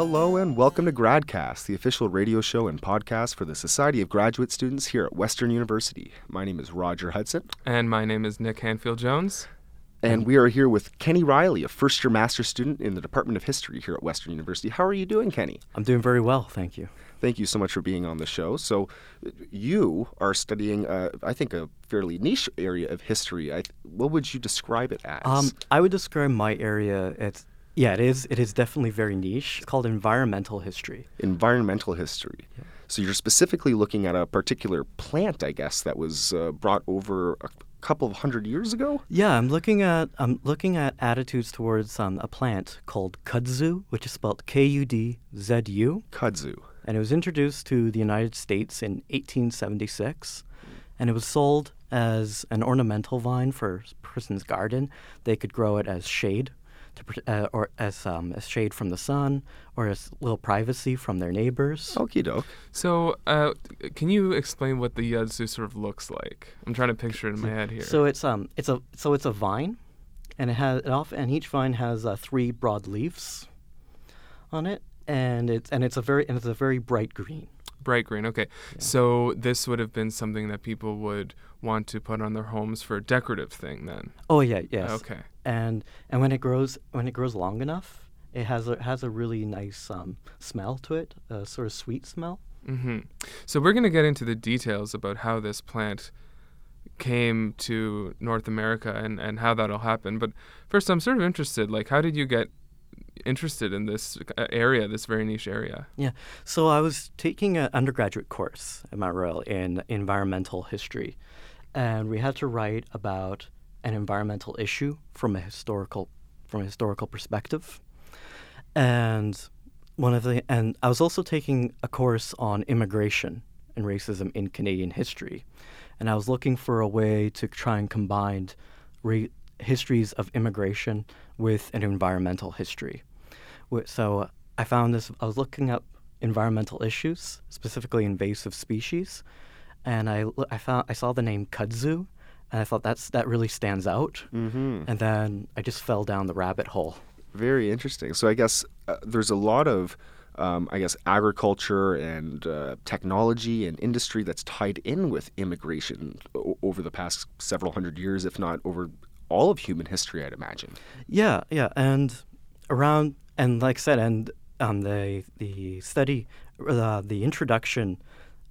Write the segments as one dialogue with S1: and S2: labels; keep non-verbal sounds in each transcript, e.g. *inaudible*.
S1: Hello and welcome to GradCast, the official radio show and podcast for the Society of Graduate Students here at Western University. My name is Roger Hudson.
S2: And my name is Nick Hanfield Jones.
S1: And we are here with Kenny Riley, a first year master's student in the Department of History here at Western University. How are you doing, Kenny?
S3: I'm doing very well, thank you.
S1: Thank you so much for being on the show. So, you are studying, uh, I think, a fairly niche area of history. I, what would you describe it as?
S3: Um, I would describe my area as yeah, it is. It is definitely very niche. It's called environmental history.
S1: Environmental history. Yeah. So you're specifically looking at a particular plant, I guess, that was uh, brought over a couple of hundred years ago.
S3: Yeah, I'm looking at I'm looking at attitudes towards um, a plant called kudzu, which is spelled K-U-D-Z-U.
S1: Kudzu.
S3: And it was introduced to the United States in 1876, and it was sold as an ornamental vine for a person's garden. They could grow it as shade to uh, or as um, as shade from the sun or as little privacy from their neighbors.
S1: Okie doke.
S2: So, uh, can you explain what the kudzu sort of looks like? I'm trying to picture it in my head here.
S3: So it's um it's a so it's a vine, and it has it off and each vine has uh, three broad leaves on it, and it's and it's a very and it's a very bright green.
S2: Bright green. Okay. Yeah. So this would have been something that people would want to put on their homes for a decorative thing then.
S3: Oh yeah, yes.
S2: Okay.
S3: And and when it grows when it grows long enough, it has a has a really nice um, smell to it, a sort of sweet smell.
S2: Mm-hmm. So we're going to get into the details about how this plant came to North America and, and how that'll happen. But first, I'm sort of interested. Like, how did you get interested in this uh, area, this very niche area?
S3: Yeah. So I was taking an undergraduate course at Mount Royal in environmental history, and we had to write about an environmental issue from a historical from a historical perspective. And one of the and I was also taking a course on immigration and racism in Canadian history. And I was looking for a way to try and combine histories of immigration with an environmental history. So I found this, I was looking up environmental issues, specifically invasive species, and I, I, found, I saw the name kudzu, and I thought that's, that really stands out. Mm-hmm. And then I just fell down the rabbit hole.
S1: Very interesting. So I guess uh, there's a lot of um, I guess, agriculture and uh, technology and industry that's tied in with immigration o- over the past several hundred years, if not over all of human history, I'd imagine.
S3: Yeah, yeah, and around and like I said, and um, the the study, uh, the introduction,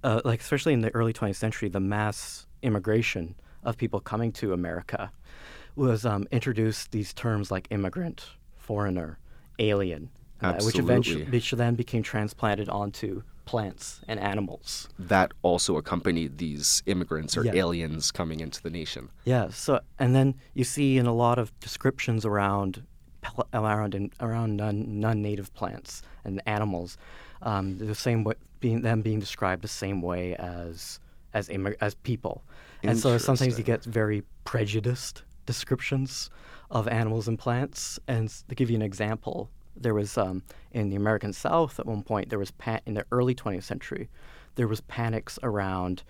S3: uh, like especially in the early 20th century, the mass immigration of people coming to America was um, introduced these terms like immigrant, foreigner, alien, uh, which eventually which then became transplanted onto plants and animals.
S1: That also accompanied these immigrants or yeah. aliens coming into the nation.
S3: Yeah. So and then you see in a lot of descriptions around around around non, native plants and animals, um, the same way being them being described the same way as as immig- as people, and so sometimes you get very prejudiced descriptions of animals and plants. And to give you an example, there was um, in the American South at one point there was pa- in the early 20th century there was panics around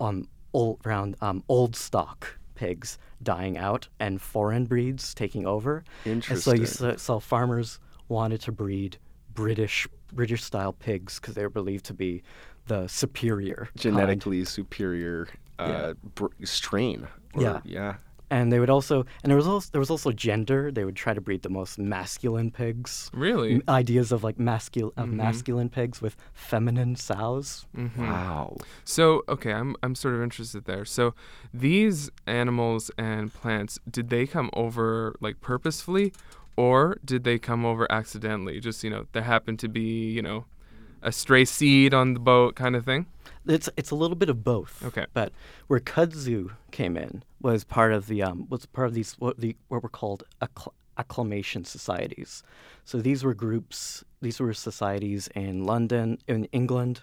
S3: um, old around um, old stock pigs dying out and foreign breeds taking over.
S1: Interesting.
S3: And so you saw farmers wanted to breed British British style pigs because they were believed to be the superior
S1: genetically
S3: kind.
S1: superior uh, yeah. br- strain.
S3: Or, yeah,
S1: yeah
S3: and they would also and there was also there was also gender. They would try to breed the most masculine pigs.
S2: Really,
S3: M- ideas of like masculine of mm-hmm. masculine pigs with feminine sows.
S1: Mm-hmm. Wow.
S2: So okay, I'm I'm sort of interested there. So these animals and plants, did they come over like purposefully, or did they come over accidentally? Just you know, there happened to be you know a stray seed on the boat kind of thing?
S3: It's it's a little bit of both.
S2: Okay.
S3: But where kudzu came in was part of the um, was part of these what the what were called accl- acclimation societies. So these were groups. These were societies in London, in England,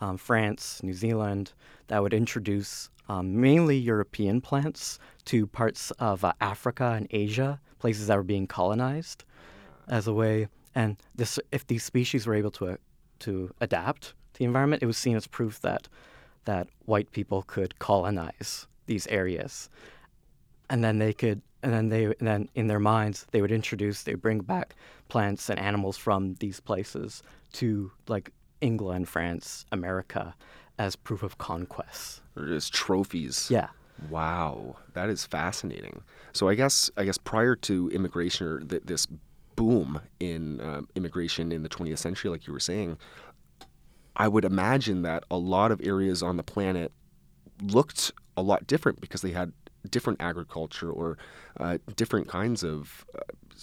S3: um, France, New Zealand that would introduce um, mainly European plants to parts of uh, Africa and Asia, places that were being colonized, as a way. And this, if these species were able to uh, to adapt to the environment, it was seen as proof that that white people could colonize these areas, and then they could and then they and then in their minds they would introduce they would bring back plants and animals from these places to like England, France, America as proof of conquest.
S1: Or just trophies.
S3: Yeah.
S1: Wow, that is fascinating. So I guess I guess prior to immigration or th- this boom in uh, immigration in the 20th century, like you were saying, I would imagine that a lot of areas on the planet looked a lot different because they had different agriculture or uh, different kinds of uh,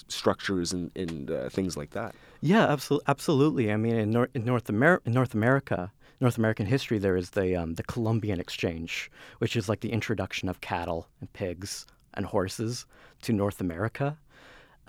S1: structures and, and uh, things like that.
S3: Yeah, absolutely. Absolutely. I mean, in, Nor- in North, Amer- in North America, North American history, there is the um, the Columbian Exchange, which is like the introduction of cattle and pigs and horses to North America,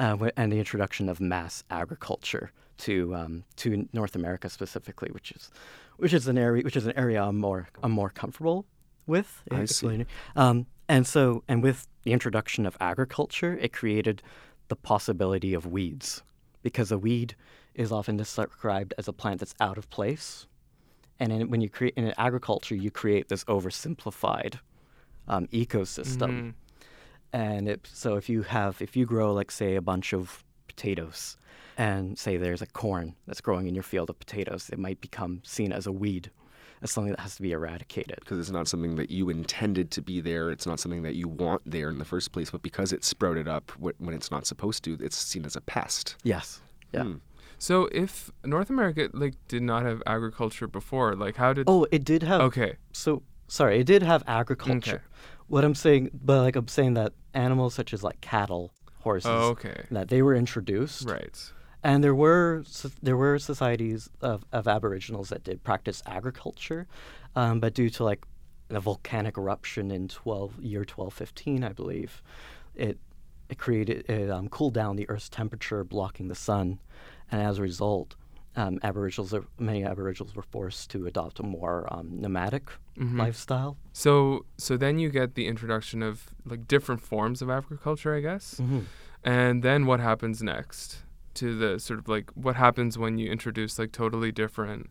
S3: uh, and the introduction of mass agriculture to um, to North America specifically, which is which is an area which is an area I'm more I'm more comfortable with.
S1: I see.
S3: Um, and so, and with the introduction of agriculture, it created the possibility of weeds, because a weed is often described as a plant that's out of place. And in, when you create in agriculture, you create this oversimplified um, ecosystem.
S2: Mhm.
S3: And it, so if you have, if you grow, like say, a bunch of potatoes, and say there's a corn that's growing in your field of potatoes, it might become seen as a weed, as something that has to be eradicated.
S1: because it's not something that you intended to be there. It's not something that you want there in the first place. But because it sprouted up when it's not supposed to, it's seen as a pest.
S3: Yes. Yeah.
S1: Hmm.
S2: So if North America like did not have agriculture before, like how did?
S3: Oh, it did have.
S2: okay.
S3: So sorry, it did have agriculture.
S2: Okay.
S3: What I'm saying, but like I'm saying that animals such as like cattle, horses,
S2: Oh, okay.
S3: that they were introduced,
S2: Right.
S3: and there were so- there were societies of, of Aboriginals that did practice agriculture, um, but due to like a volcanic eruption in 12 year 1215, I believe, it it created it um, cooled down the Earth's temperature, blocking the sun, and as a result. Um, Aboriginals, are, many Aboriginals were forced to adopt a more um, nomadic
S2: Mhm.
S3: lifestyle.
S2: So so then you get the introduction of like different forms of agriculture, I guess.
S3: Mm-hmm.
S2: And then what happens next to the sort of like what happens when you introduce like totally different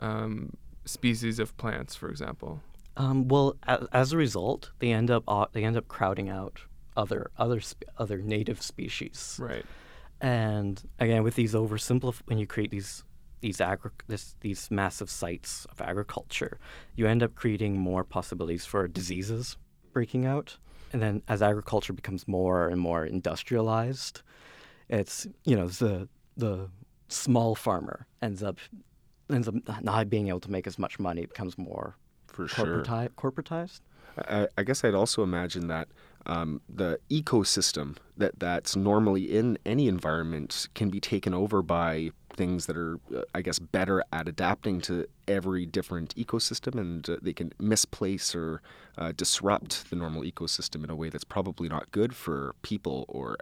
S2: um, species of plants, for example?
S3: Um, well, as, as a result, they end up uh, they end up crowding out other other sp- other native species.
S2: Right.
S3: And again, with these oversimplif when you create these these agri- this, these massive sites of agriculture, you end up creating more possibilities for diseases breaking out. And then as agriculture becomes more and more industrialized, it's you know the the small farmer ends up ends up not being able to make as much money. It becomes more
S1: For sure.
S3: corporatized.
S1: I, I guess I'd also imagine that um, the ecosystem that that's normally in any environment can be taken over by things that are, uh, I guess, better at adapting to every different ecosystem, and uh, they can misplace or uh, disrupt the normal ecosystem in a way that's probably not good for people or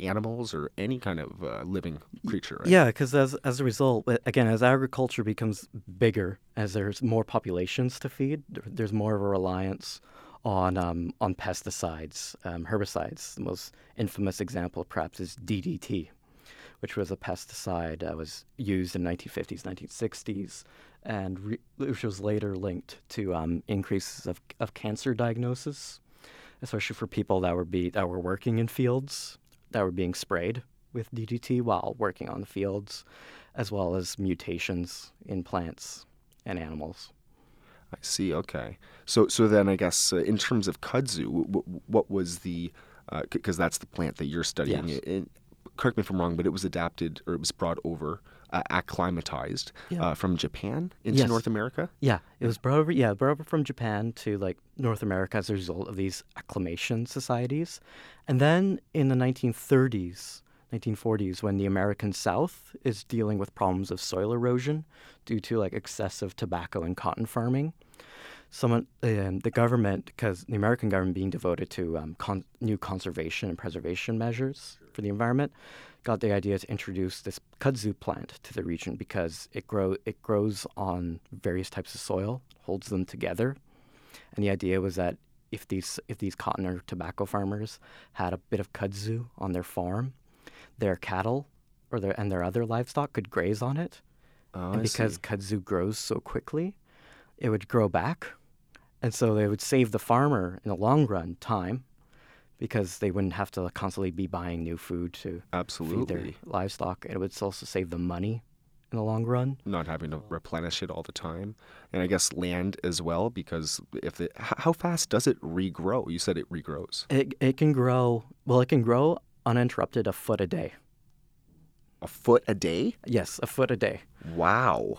S1: animals or any kind of uh, living creature. Right?
S3: Yeah, because as as a result, again, as agriculture becomes bigger, as there's more populations to feed, there's more of a reliance on um, on pesticides, um, herbicides. The most infamous example, perhaps, is DDT, which was a pesticide that was used in 1950s, 1960s, and re- which was later linked to um, increases of, of cancer diagnosis, especially for people that were be that were working in fields that were being sprayed with DDT while working on the fields, as well as mutations in plants and animals.
S1: I see. Okay. So so then I guess uh, in terms of kudzu, w- w- what was the because that's the plant that you're studying.
S3: Yes.
S1: It, it- correct me if I'm wrong, but it was adapted or it was brought over, uh, acclimatized
S3: Yeah.
S1: uh, from Japan into
S3: Yes.
S1: North America.
S3: Yeah, it was brought over. Yeah, brought over from Japan to like North America as a result of these acclimation societies, and then in the 1930s, 1940s, when the American South is dealing with problems of soil erosion due to like excessive tobacco and cotton farming, someone um, the government, because the American government being devoted to um, con- new conservation and preservation measures for the environment, got the idea to introduce this kudzu plant to the region because it grow it grows on various types of soil, holds them together, and the idea was that if these if these cotton or tobacco farmers had a bit of kudzu on their farm, their cattle or their and their other livestock could graze on it,
S1: Oh,
S3: and
S1: I
S3: because
S1: see.
S3: kudzu grows so quickly, it would grow back, and so they would save the farmer in the long run time because they wouldn't have to constantly be buying new food to feed their livestock. And it would also save them money in the long run.
S1: Not having to replenish it all the time. And I guess land as well, because if it, how fast does it regrow? You said it regrows.
S3: It, it can grow, well, it can grow uninterrupted a foot a day.
S1: A foot a day?
S3: Yes, a foot a day.
S1: Wow.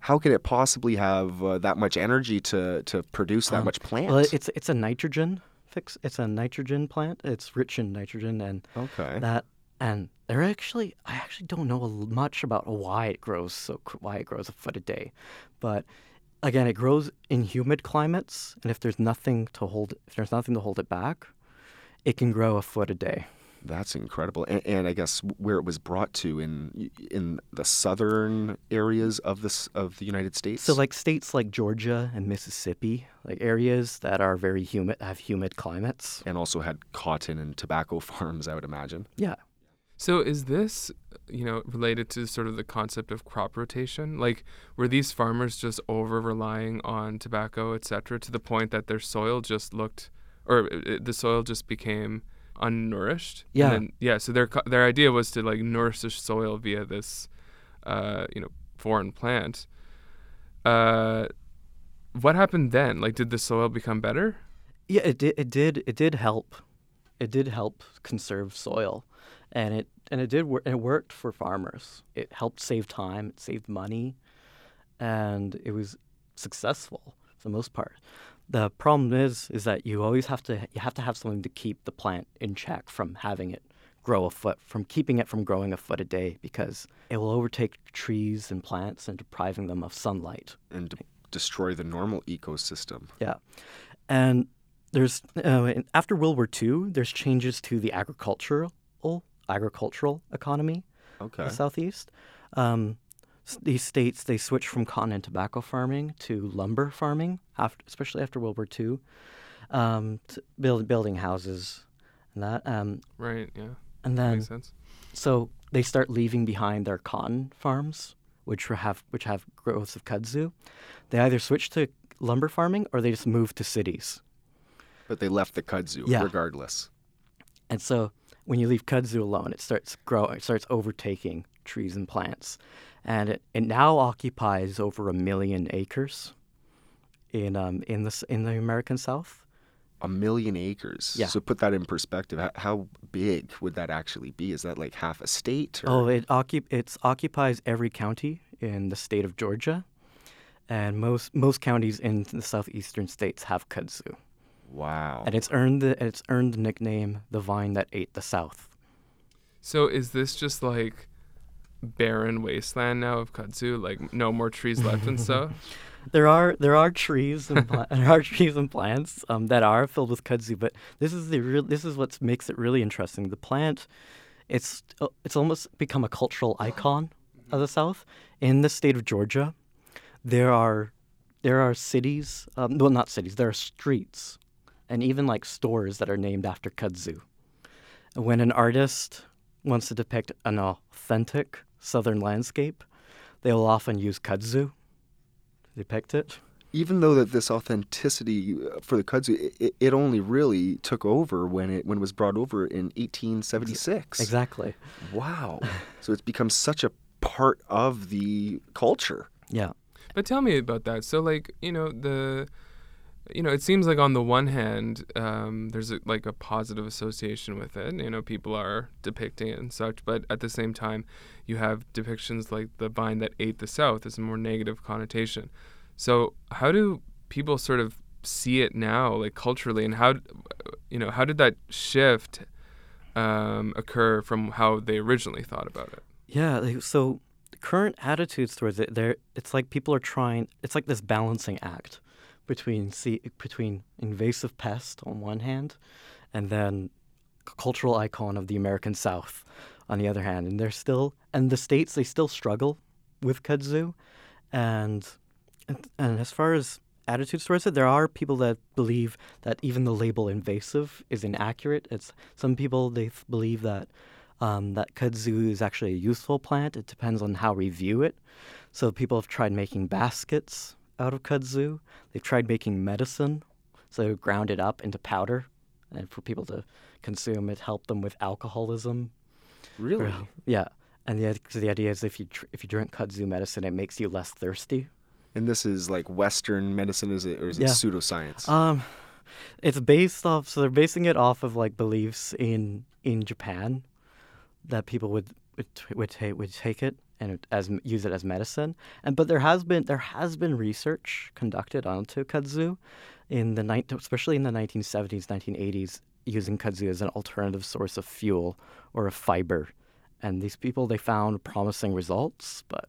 S1: How could it possibly have uh, that much energy to, to produce that much plant?
S3: Um, Well, it's it's a nitrogen fix. It's a nitrogen plant. It's rich in nitrogen, and
S1: okay.
S3: that and they're actually I actually don't know much about why it grows so why it grows a foot a day, but again, it grows in humid climates, and if there's nothing to hold if there's nothing to hold it back, it can grow a foot a day.
S1: That's incredible. And, and I guess where it was brought to in in the southern areas of this of the United States.
S3: So like states like Georgia and Mississippi, like areas that are very humid have humid climates.
S1: and also had cotton and tobacco *laughs* farms, I would imagine.
S3: Yeah.
S2: So is this, you know, related to sort of the concept of crop rotation? Like, were these farmers just over relying on tobacco, et cetera, to the point that their soil just looked, or uh, the soil just became unnourished? And
S3: Yeah.
S2: then- yeah. So their their idea was to like nourish the soil via this, uh, you know, foreign plant. Uh, what happened then? Like, did the soil become better?
S3: Yeah, it did. It did. It did help. It did help conserve soil, and it and it did. Wor- it worked for farmers. It helped save time. It saved money, and it was successful for the most part. The problem is, is that you always have to you have to have something to keep the plant in check from having it grow a foot, from keeping it from growing a foot a day, because it will overtake trees and plants and depriving them of sunlight.
S1: and to destroy the normal ecosystem.
S3: Yeah, and there's uh, after World War II, there's changes to the agricultural agricultural economy in
S1: Okay.
S3: the southeast. Um, these states they switched from cotton and tobacco farming to lumber farming, after, especially after World War II, um, to build, building houses and that. Um,
S2: Right. Yeah.
S3: and then
S2: Makes sense.
S3: so they start leaving behind their cotton farms, which have which have growths of kudzu. They either switch to lumber farming or they just move to cities.
S1: But they left the kudzu
S3: Yeah.
S1: regardless.
S3: And so when you leave kudzu alone, it starts growing, it starts overtaking trees and plants, and it, it now occupies over a million acres in um in the in the American South.
S1: A million acres.
S3: Yeah.
S1: So put that in perspective. How, how big would that actually be? Is that like half a state? Or?
S3: Oh, it occup- it's occupies every county in the state of Georgia, and most most counties in the southeastern states have kudzu,
S1: wow.
S3: and it's earned the it's earned the nickname the vine that ate the South.
S2: So is this just like barren wasteland now of kudzu? Like no more trees left and so? *laughs*
S3: There are there are trees and pla- *laughs* there are trees and plants um, that are filled with kudzu, but this is the real this is what makes it really interesting. The plant, it's it's almost become a cultural icon of the South. In the state of Georgia, there are there are cities, um, well not cities, there are streets, and even like stores that are named after kudzu. When an artist wants to depict an authentic Southern landscape, they will often use kudzu depict it.
S1: Even though that this authenticity uh, for the kudzu, it, it only really took over when it when it was brought over in 1876.
S3: Exactly.
S1: Wow. *laughs* so it's become such a part of the culture.
S3: Yeah.
S2: But tell me about that. So like, you know, the you know, it seems like on the one hand, um, there's a, like a positive association with it. You know, people are depicting it and such, but at the same time, you have depictions like the vine that ate the South as a more negative connotation. So how do people sort of see it now, like culturally, and how, you know, how did that shift um, occur from how they originally thought about it?
S3: Yeah. like, So current attitudes towards it, there, it's like people are trying. It's like this balancing act between see between invasive pest on one hand, and then cultural icon of the American South on the other hand. And they're still and the states they still struggle with kudzu, and and, as far as attitudes towards it, there are people that believe that even the label invasive is inaccurate. It's some people they believe that um, that kudzu is actually a useful plant. It depends on how we view it. So people have tried making baskets out of kudzu. They've tried making medicine, so they ground it up into powder, and for people to consume. It helped them with alcoholism.
S1: Really?
S3: Yeah, and the so the idea is if you tr- if you drink kudzu medicine, it makes you less thirsty.
S1: And this is like Western medicine, is it, or is it
S3: Yeah.
S1: pseudoscience?
S3: Um, it's based off. So they're basing it off of like beliefs in in Japan that people would would t- would would take it and as use it as medicine. And but there has been there has been research conducted onto kudzu in the night, especially in the 1970s, 1980s, using kudzu as an alternative source of fuel or a fiber. And these people they found promising results, but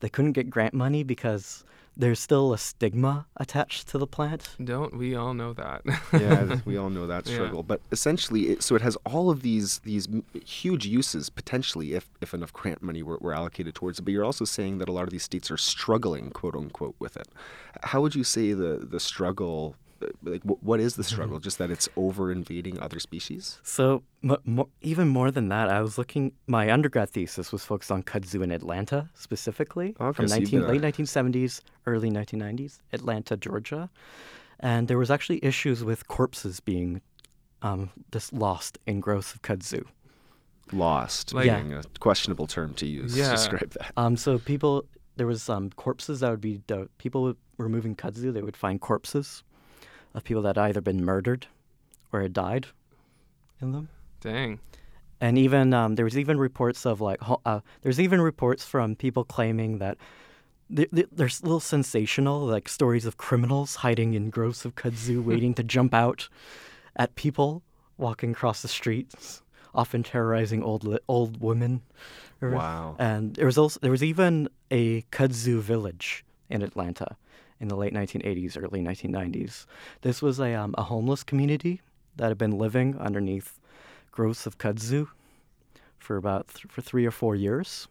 S3: they couldn't get grant money because there's still a stigma attached to the plant.
S2: Don't we all know that?
S1: yeah, *laughs* we all know that
S2: Yeah.
S1: struggle. But essentially, it, so it has all of these these huge uses potentially if, if enough grant money were, were allocated towards it. But you're also saying that a lot of these states are struggling, quote unquote, with it. How would you say the the struggle? Like, wh- what is the struggle? Just that it's over invading other species?
S3: So, m- mo- even more than that, I was looking. My undergrad thesis was focused on kudzu in Atlanta specifically,
S1: Okay,
S3: from
S1: so you've
S3: 19,
S1: a-
S3: late 1970s, early 1990s, Atlanta, Georgia, and there was actually issues with corpses being um, just lost in growth of kudzu.
S1: Lost,
S2: Like-
S1: being a questionable term to use
S2: Yeah.
S1: to describe that.
S3: Um, so people, there was um, corpses that would be do- people would- were moving kudzu. They would find corpses of people that had either been murdered or had died in them.
S2: Dang.
S3: and even um, there was even reports of like uh, there's even reports from people claiming that th- th- there's little sensational like stories of criminals hiding in groves of kudzu *laughs* waiting to jump out at people walking across the streets often terrorizing old old women
S1: Wow.
S3: and there was also there was even a kudzu village in Atlanta in the late 1980s early 1990s this was a, um, a homeless community that had been living underneath growths of kudzu for about th- for three or four years.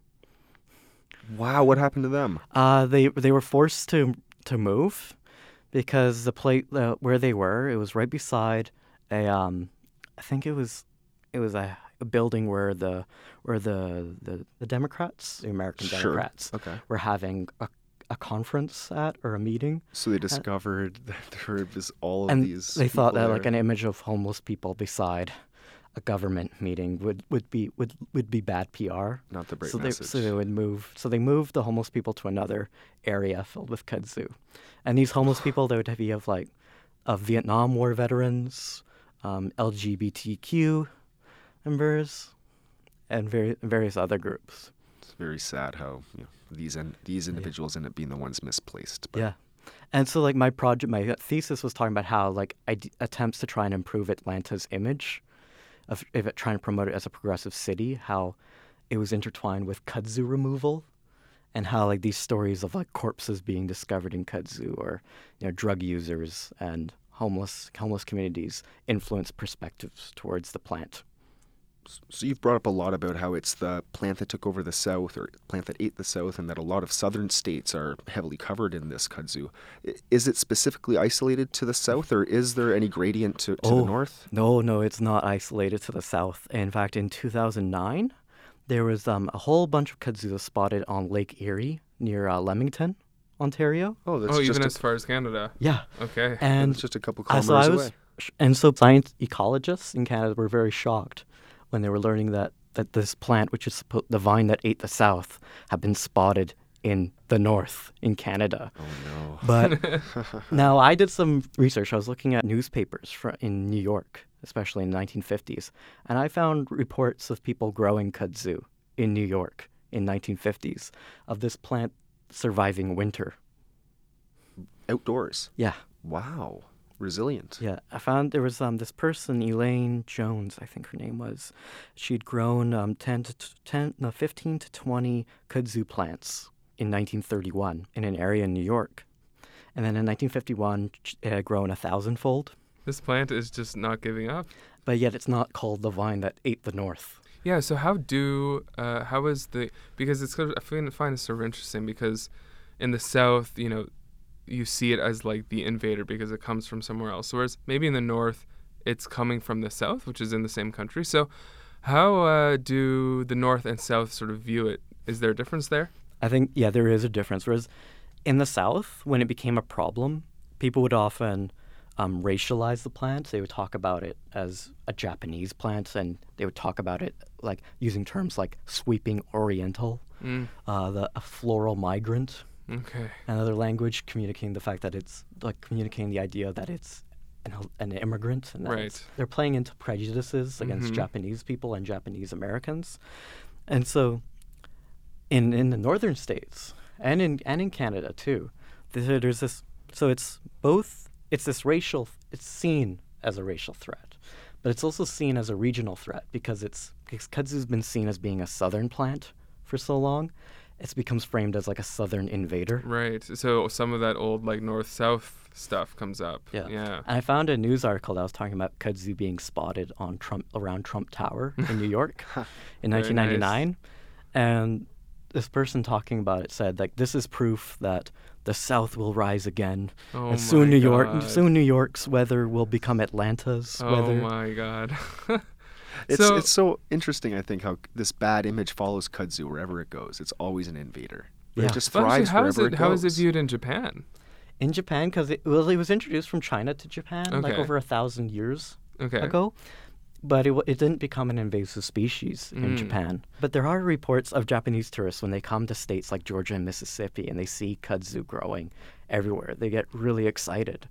S1: Wow, what happened to them?
S3: Uh, they they were forced to to move because the place uh, where they were it was right beside a um, I think it was it was a, a building where the where the, the the Democrats the American
S1: Sure.
S3: Democrats
S1: Okay.
S3: were having a, a conference at or a meeting
S1: So they discovered *laughs* that there was all of
S3: and
S1: these.
S3: they thought that like an image of homeless people beside a government meeting would, would be would, would be bad PR.
S1: Not the right
S3: so
S1: message.
S3: They, so they would move. So they moved the homeless people to another area filled with kudzu, and these homeless *sighs* people they would be of like of Vietnam War veterans, um, LGBTQ members, and vari- various other groups.
S1: It's very sad how you know, these en- these individuals end up being the ones misplaced. But
S3: Yeah. And so, like, my project, my uh, thesis was talking about how, like, ide- attempts to try and improve Atlanta's image, of, of it trying to promote it as a progressive city, how it was intertwined with kudzu removal, and how, like, these stories of, like, corpses being discovered in kudzu or, you know, drug users and homeless homeless communities influence perspectives towards the plant.
S1: So you've brought up a lot about how it's the plant that took over the South or plant that ate the South, and that a lot of southern states are heavily covered in this kudzu. Is it specifically isolated to the South, or is there any gradient to, to the
S3: Oh.
S1: North?
S3: No, no, it's not isolated to the south. In fact, in 2009, there was um, a whole bunch of kudzu spotted on Lake Erie near uh, Leamington, Ontario.
S1: Oh, that's
S2: oh,
S1: just
S2: even
S1: a,
S2: as far as Canada.
S3: Yeah,
S2: Okay.
S3: and
S1: that's just a couple
S3: uh,
S1: kilometers
S3: so I was,
S1: away.
S3: and so science ecologists in Canada were very shocked when they were learning that that this plant, which is the vine that ate the south, had been spotted in the north in Canada.
S1: Oh no.
S3: But *laughs* now I did some research. I was looking at newspapers fr in New York, especially in the 1950s, and I found reports of people growing kudzu in New York in 1950s of this plant surviving winter.
S1: Outdoors.
S3: Yeah,
S1: Wow. Resilient.
S3: yeah. I found there was um this person, Elaine Jones, I think her name was. She'd grown um 10 to t- 10, no, 15 to 20 kudzu plants in 1931 in an area in New York. And then in 1951, it had grown a thousandfold.
S2: This plant is just not giving up.
S3: but yet it's not called the vine that ate the north.
S2: Yeah. So how do uh, how is the because it's sort of, I find, find it sort of interesting because in the South, you know, you see it as like the invader because it comes from somewhere else. Whereas maybe in the North, it's coming from the South, which is in the same country. So how uh, do the North and South sort of view it? Is there a difference there?
S3: I think yeah, there is a difference. Whereas in the South, when it became a problem, people would often um, racialize the plant. They would talk about it as a Japanese plant, and they would talk about it like using terms like sweeping Oriental,
S2: Mm.
S3: uh, the a floral migrant,
S2: Okay.
S3: another language communicating the fact that it's like communicating the idea that it's an, an immigrant and that
S2: Right.
S3: they're playing into prejudices against
S2: Mhm.
S3: Japanese people and Japanese Americans, and so in in the northern states and in and in Canada too, there's this. So it's both. It's this racial. It's seen as a racial threat, but it's also seen as a regional threat because it's because kudzu's been seen as being a southern plant for so long. It becomes framed as like a southern invader.
S2: Right. So some of that old like north south stuff comes up.
S3: Yeah.
S2: Yeah.
S3: And I found a news article that was talking about kudzu being spotted on Trump around Trump Tower *laughs* in New York in
S2: Very
S3: 1999, and this person talking about it said like this is proof that the South will rise again,
S2: Oh
S3: and soon
S2: my
S3: New York,
S2: God.
S3: soon New York's weather will become Atlanta's
S2: Oh
S3: weather.
S2: Oh my god. *laughs*
S1: It's
S2: so
S1: it's so interesting. I think how this bad image follows kudzu wherever it goes. It's always an invader.
S3: Yeah.
S1: It just
S2: Well, actually,
S1: thrives
S2: how is
S1: wherever
S2: it how is it viewed in Japan?
S3: In Japan, because it, well, it was introduced from China to Japan like over a thousand years
S2: Okay.
S3: ago, but it, it didn't become an invasive species in
S2: Mm.
S3: Japan. But there are reports of Japanese tourists when they come to states like Georgia and Mississippi and they see kudzu growing everywhere. They get really excited.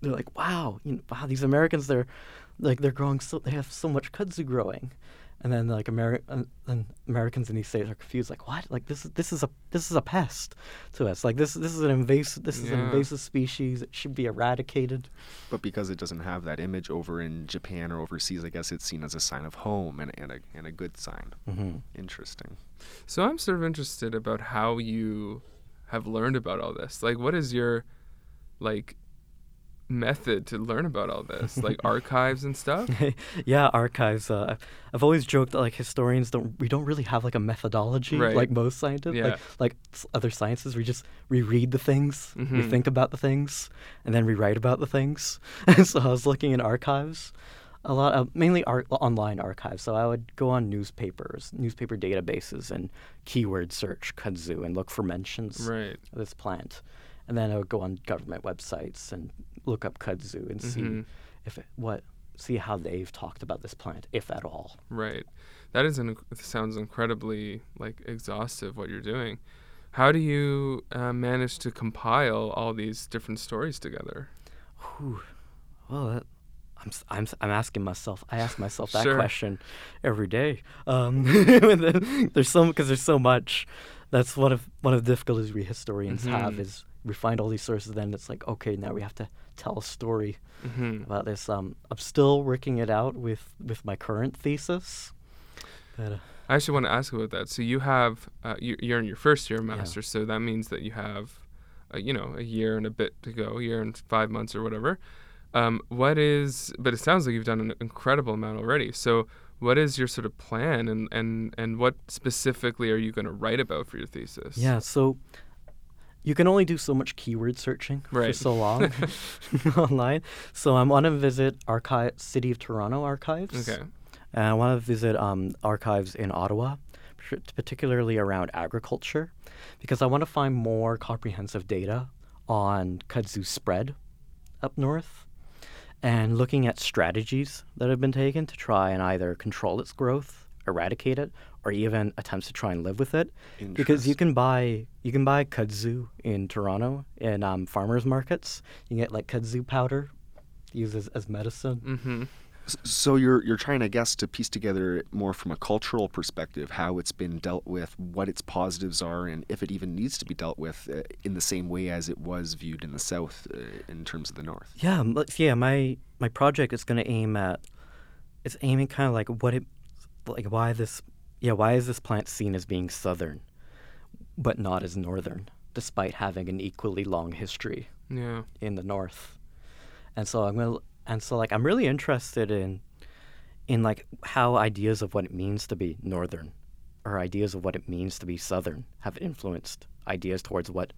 S3: They're like, "Wow, you know, wow, these Americans they're like they're growing so they have so much kudzu growing." And then like Ameri- uh, and Americans in these states are confused, like what? Like this is this is a this is a pest to us. Like this this is an invasive this is an invasive species. It should be eradicated.
S1: But because it doesn't have that image over in Japan or overseas, I guess it's seen as a sign of home and, and, a, and a good sign.
S3: Mm-hmm.
S1: Interesting.
S2: So I'm sort of interested about how you have learned about all this. Like, what is your like method to learn about all this? *laughs* Like archives and stuff. *laughs*
S3: yeah, archives. Uh, I've always joked that like historians don't we don't really have like a methodology
S2: Right.
S3: like most scientists.
S2: Yeah.
S3: Like like other sciences, we just reread the things, we
S2: Mhm.
S3: think about the things, and then we write about the things. *laughs* So I was looking in archives, a lot of mainly art online archives. So I would go on newspapers, newspaper databases, and keyword search kudzu and look for mentions
S2: Right.
S3: of this plant. And then I would go on government websites and look up kudzu and see
S2: Mhm.
S3: if it, what see how they've talked about this plant, if at all.
S2: Right. That is an sounds incredibly like exhaustive what you're doing. How do you uh, manage to compile all these different stories together?
S3: Whew. Well, that, I'm, I'm, I'm asking myself. I ask myself that
S2: Sure.
S3: question every day. Um, *laughs* there's so because there's so much. That's one of one of the difficulties we historians have
S2: Mhm.
S3: is we find all these sources. Then it's like okay, now we have to tell a story
S2: hmm
S3: about this. Um, I'm still working it out with with my current thesis. But, uh,
S2: I actually want to ask about that. So you have uh, you, you're in your first year of
S3: Yeah.
S2: so that means that you have, uh, you know, a year and a bit to go, a year and five months or whatever. Um, what is? But it sounds like you've done an incredible amount already. So what is your sort of plan, and and and what specifically are you going to write about for your thesis?
S3: Yeah, so you can only do so much keyword searching for so long *laughs* *laughs* online. So I want to visit archive City of Toronto archives.
S2: Okay.
S3: And I want to visit um, archives in Ottawa, particularly around agriculture, because I want to find more comprehensive data on kudzu spread up north and looking at strategies that have been taken to try and either control its growth, eradicate it, or even attempts to try and live with it. Because you can buy you can buy kudzu in Toronto in um, farmers markets. You can get like kudzu powder, used as, as medicine.
S2: Mm-hmm.
S1: So you're you're trying, I guess, to piece together more from a cultural perspective how it's been dealt with, what its positives are, and if it even needs to be dealt with uh, in the same way as it was viewed in the South uh, in terms of the North.
S3: Yeah, yeah. My my project is going to aim at it's aiming kind of like what it like why this yeah why is this plant seen as being southern, but not as northern, despite having an equally long history
S2: Yeah.
S3: in the north. And so I'm gonna and so like I'm really interested in in like how ideas of what it means to be northern or ideas of what it means to be southern have influenced ideas towards what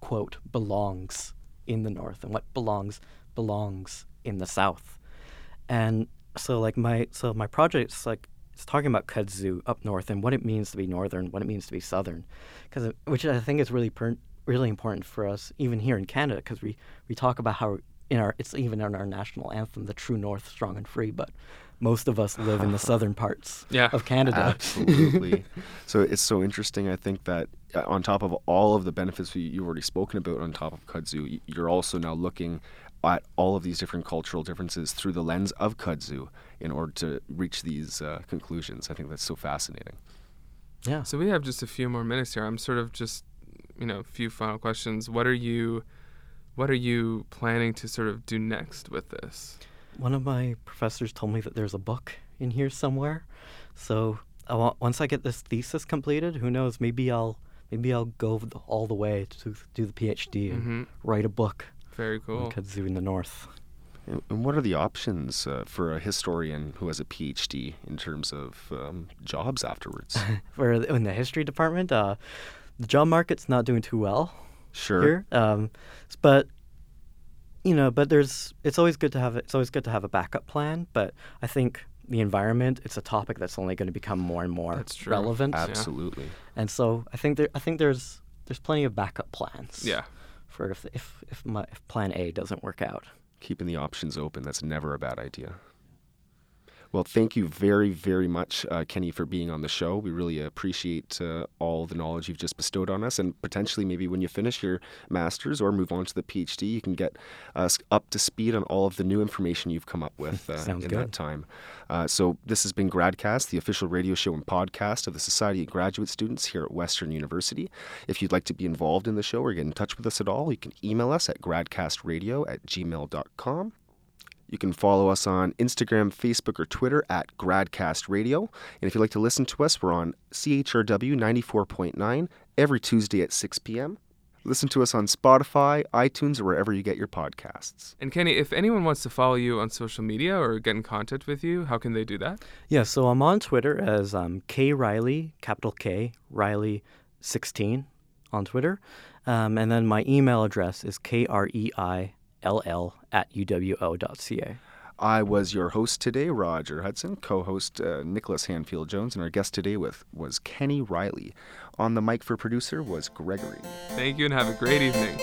S3: quote belongs in the north and what belongs belongs in the south. And so like my so my project's like it's talking about kudzu up north and what it means to be northern, what it means to be southern, because which I think is really per- really important for us even here in Canada because we we talk about how in our it's even in our national anthem, the True North, strong and free. But most of us live in the *laughs* southern parts
S2: Yeah.
S3: of Canada.
S1: Absolutely. *laughs* so it's so interesting. I think that uh, on top of all of the benefits you- you've already spoken about, on top of kudzu, you're also now looking at all of these different cultural differences through the lens of kudzu in order to reach these uh, conclusions. I think that's so fascinating.
S3: yeah.
S2: So we have just a few more minutes here. I'm sort of just, you know, a few final questions. What are you, what are you planning to sort of do next with this?
S3: One of my professors told me that there's a book in here somewhere. So I wa- once I get this thesis completed, who knows? Maybe I'll maybe I'll go all the way to do the PhD and
S2: Mhm.
S3: write a book
S2: Very cool.
S3: kudzu in the north.
S1: And and what are the options uh, for a historian who has a PhD in terms of um, jobs afterwards? *laughs*
S3: For in the history department, uh, the job market's not doing too well
S1: Sure.
S3: here. Um, but you know, but there's it's always good to have it's always good to have a backup plan. But I think the environment it's a topic that's only going to become more and more
S2: That's true.
S3: relevant.
S1: Absolutely.
S3: And so I think there I think there's there's plenty of backup plans.
S2: Yeah.
S3: For if if if my if plan A doesn't work out.
S1: Keeping the options open, that's never a bad idea. Well, thank you very, very much, uh, Kenny, for being on the show. We really appreciate uh, all the knowledge you've just bestowed on us. And potentially, maybe when you finish your master's or move on to the PhD, you can get us up to speed on all of the new information you've come up *laughs* with uh, in
S3: good.
S1: that time. Uh, so, this has been Gradcast, the official radio show and podcast of the Society of Graduate Students here at Western University. If you'd like to be involved in the show or get in touch with us at all, you can email us at gradcastradio at gmail.com. You can follow us on Instagram, Facebook, or Twitter at GradCast Radio. And if you'd like to listen to us, we're on CHRW 94.9 every Tuesday at 6 p.m. Listen to us on Spotify, iTunes, or wherever you get your podcasts.
S2: And Kenny, if anyone wants to follow you on social media or get in contact with you, how can they do that?
S3: Yeah, so I'm on Twitter as um, K Riley, capital K, Riley 16 on Twitter. Um, and then my email address is K R E I L L at uwo.ca.
S1: I was your host today, Roger Hudson, co host uh, Nicholas Hanfield Jones, and our guest today with, was Kenny Riley. On the mic for producer was Gregory.
S2: Thank you and have a great evening.